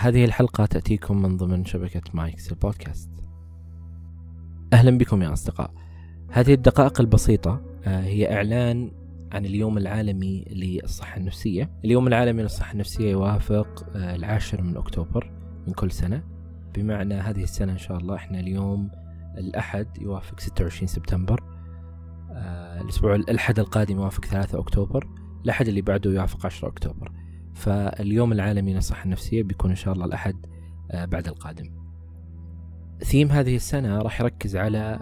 هذه الحلقة تأتيكم من ضمن شبكة مايكس البودكاست. أهلا بكم يا أصدقاء. هذه الدقائق البسيطة آه، هي إعلان عن اليوم العالمي للصحة النفسية. اليوم العالمي للصحة النفسية يوافق آه، العاشر من أكتوبر من كل سنة. بمعنى هذه السنة إن شاء الله إحنا اليوم الأحد يوافق 26 سبتمبر. آه، الأسبوع الأحد القادم يوافق 3 أكتوبر. الأحد اللي بعده يوافق 10 أكتوبر. فاليوم العالمي للصحة النفسية بيكون إن شاء الله الأحد آه، بعد القادم. ثيم هذه السنة راح يركز على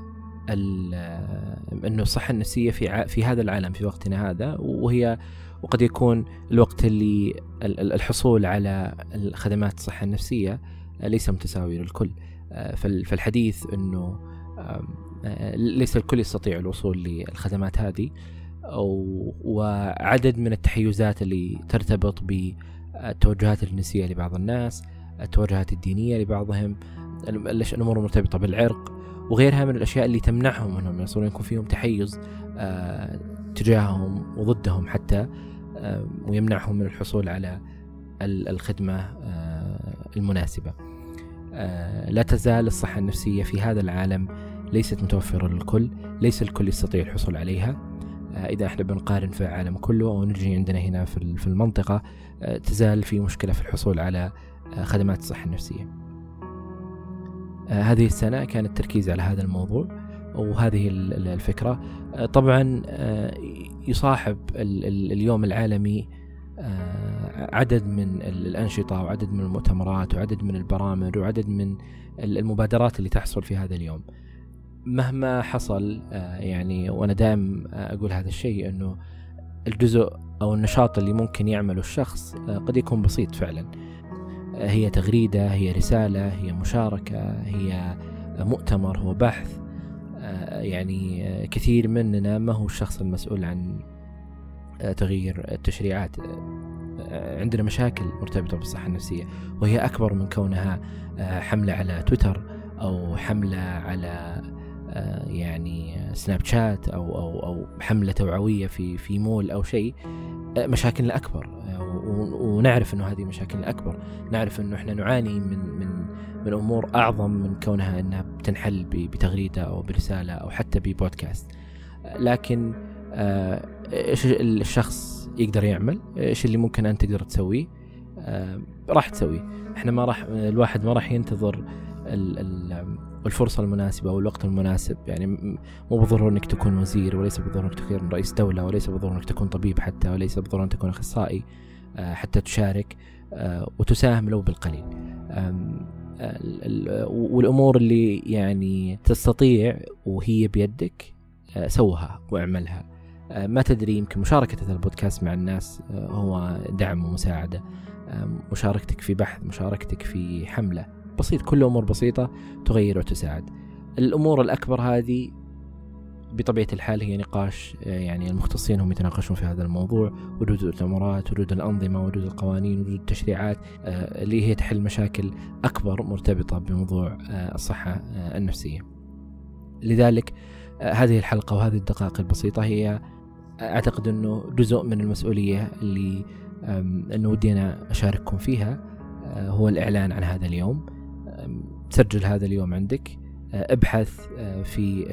إنه الصحة النفسية في في هذا العالم في وقتنا هذا وهي وقد يكون الوقت اللي الحصول على الخدمات الصحة النفسية ليس متساوي للكل. آه، فالحديث إنه آه، ليس الكل يستطيع الوصول للخدمات هذه. وعدد من التحيزات اللي ترتبط بالتوجهات الجنسية لبعض الناس التوجهات الدينية لبعضهم الأمور المرتبطة بالعرق وغيرها من الأشياء اللي تمنعهم أنهم يصيرون يكون فيهم تحيز آه، تجاههم وضدهم حتى آه، ويمنعهم من الحصول على الخدمة آه، المناسبة. لا تزال الصحة النفسية في هذا العالم ليست متوفرة للكل، ليس الكل يستطيع الحصول عليها. إذا إحنا بنقارن في العالم كله أو نجي عندنا هنا في المنطقة تزال في مشكلة في الحصول على خدمات الصحة النفسية. آه، هذه السنة كان التركيز على هذا الموضوع وهذه الفكرة آه، طبعا آه، يصاحب اليوم العالمي عدد من الأنشطة وعدد من المؤتمرات وعدد من البرامج وعدد من المبادرات اللي تحصل في هذا اليوم مهما حصل يعني وأنا دائم أقول هذا الشيء أنه الجزء أو النشاط اللي ممكن يعمله الشخص قد يكون بسيط فعلا. هي تغريدة هي رسالة هي مشاركة هي مؤتمر هو بحث. آه، يعني كثير مننا ما هو الشخص المسؤول عن آه، تغيير التشريعات. آه، عندنا مشاكل مرتبطة بالصحة النفسية وهي أكبر من كونها حملة على تويتر أو حملة على يعني سناب شات أو أو أو حملة توعوية في في مول أو شيء مشاكلنا أكبر. ونعرف إنه هذه مشاكل أكبر. نعرف إنه إحنا نعاني من من من أمور أعظم من كونها إنها بتنحل بتغريدة أو برسالة أو حتى ببودكاست. لكن آه، إيش الشخص يقدر يعمل؟ إيش اللي ممكن أنت تقدر تسويه؟ آه، راح تسويه. إحنا ما راح الواحد ما راح ينتظر الفرصة المناسبة أو الوقت المناسب. يعني مو بالضرورة أنك تكون وزير وليس بالضرورة أنك تكون رئيس دولة وليس بالضرورة أنك تكون طبيب حتى وليس بالضرورة أنك تكون أخصائي آه، حتى تشارك آه، وتساهم لو بالقليل. والأمور اللي يعني تستطيع وهي بيدك آه، سوها واعملها. ما تدري يمكن مشاركة هذا البودكاست مع الناس هو دعم ومساعدة. مشاركتك في بحث مشاركتك في حملة. بسيط كل أمور بسيطة تغير وتساعد. الأمور الأكبر هذه بطبيعة الحال هي نقاش آه، يعني المختصين هم يتناقشون في هذا الموضوع. وجود المؤتمرات وجود الأنظمة وجود القوانين وجود التشريعات آه، اللي هي تحل مشاكل أكبر مرتبطة بموضوع آه، الصحة النفسية. لذلك هذه الحلقة وهذه الدقائق البسيطة هي أعتقد أنه جزء من المسؤولية اللي أنه ودي أنا أشارككم فيها هو الإعلان عن هذا اليوم. سجل هذا اليوم عندك. آه، ابحث آه، في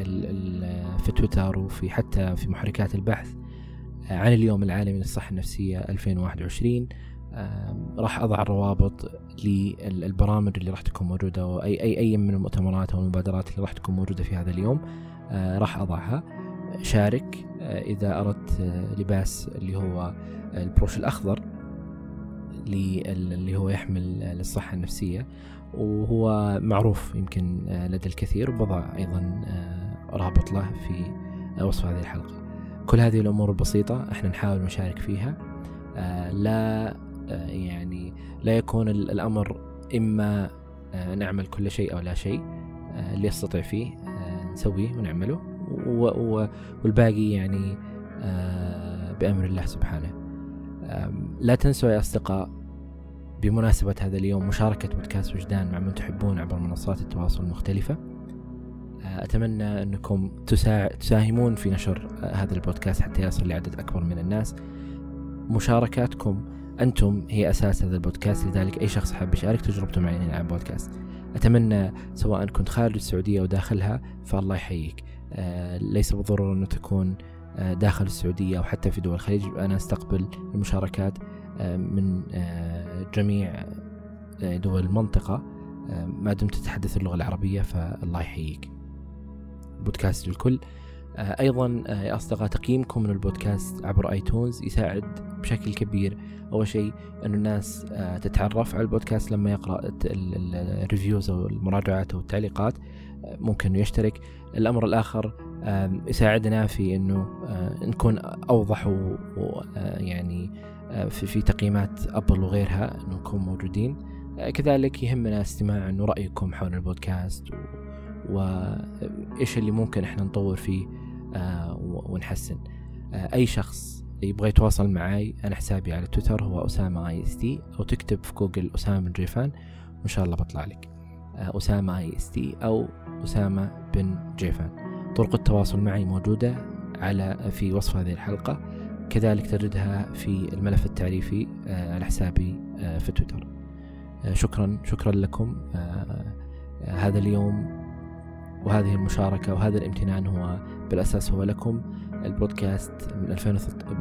في تويتر وفي حتى في محركات البحث آه، عن اليوم العالمي للصحة النفسية 2021 راح أضع الروابط للبرامج اللي راح تكون موجودة أو أي أي أي من المؤتمرات أو المبادرات اللي راح تكون موجودة في هذا اليوم راح أضعها. شارك إذا أردت لباس اللي هو البروش الأخضر. اللي هو يحمل للصحة النفسية وهو معروف يمكن آه، لدى الكثير وبضع أيضا آه، رابط له في آه، وصف هذه الحلقة. كل هذه الأمور البسيطة إحنا نحاول نشارك فيها لا يعني لا يكون الأمر إما نعمل كل شيء أو لا شيء اللي يستطيع فيه نسويه ونعمله والباقي يعني بأمر الله سبحانه. لا تنسوا يا أصدقاء بمناسبة هذا اليوم مشاركة بودكاست وجدان مع من تحبون عبر منصات التواصل المختلفة. آه، أتمنى أنكم تساهمون في نشر آه، هذا البودكاست حتى يصل لعدد أكبر من الناس. مشاركاتكم أنتم هي أساس هذا البودكاست لذلك أي شخص حاب يشارك تجربته معي هنا على البودكاست. أتمنى سواء كنت خارج السعودية أو داخلها فالله يحييك. آه ليس بالضرورة أنه تكون داخل السعودية أو حتى في دول الخليج أنا أستقبل المشاركات آه من آه جميع آه، دول المنطقة آه، ما دمت تتحدث اللغة العربية فالله يحييك. بودكاست للكل. آه، آه، يا أصدقاء تقييمكم من البودكاست عبر آيتونز يساعد بشكل كبير. أول شيء انه الناس آه، تتعرف على البودكاست لما يقرأ ال reviews أو المراجعات أو التعليقات ممكن يشترك. الأمر الآخر يساعدنا في إنه نكون أوضح ويعني في في تقييمات أبل وغيرها إنه نكون موجودين. كذلك يهمنا استماع إنه رأيكم حول البودكاست وايش اللي ممكن إحنا نطور فيه آه، ونحسن. آه، أي شخص يبغى يتواصل معي أنا حسابي على تويتر هو أسامة EST أو تكتب في جوجل أسامة بن جيفان وإن شاء الله بطلع لك. آه، أسامة EST أو أسامة بن جيفان. طرق التواصل معي موجودة على في وصف هذه الحلقة. كذلك تجدها في الملف التعريفي على حسابي في تويتر. شكرا شكرا لكم. هذا اليوم وهذه المشاركة وهذا الامتنان هو بالأساس هو لكم. البودكاست من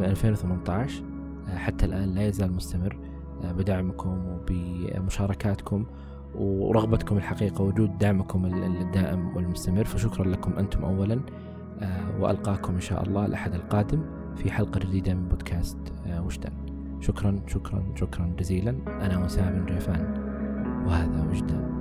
2018 آه، حتى الآن لا يزال مستمر آه، بدعمكم وبمشاركاتكم. ورغبتكم الحقيقة وجود دعمكم الدائم والمستمر. فشكرا لكم أنتم أولا آه، وألقاكم إن شاء الله الأحد القادم في حلقة جديدة من بودكاست وجدان شكرا شكرا شكرا جزيلا. أنا وسام جيفان وهذا وجدان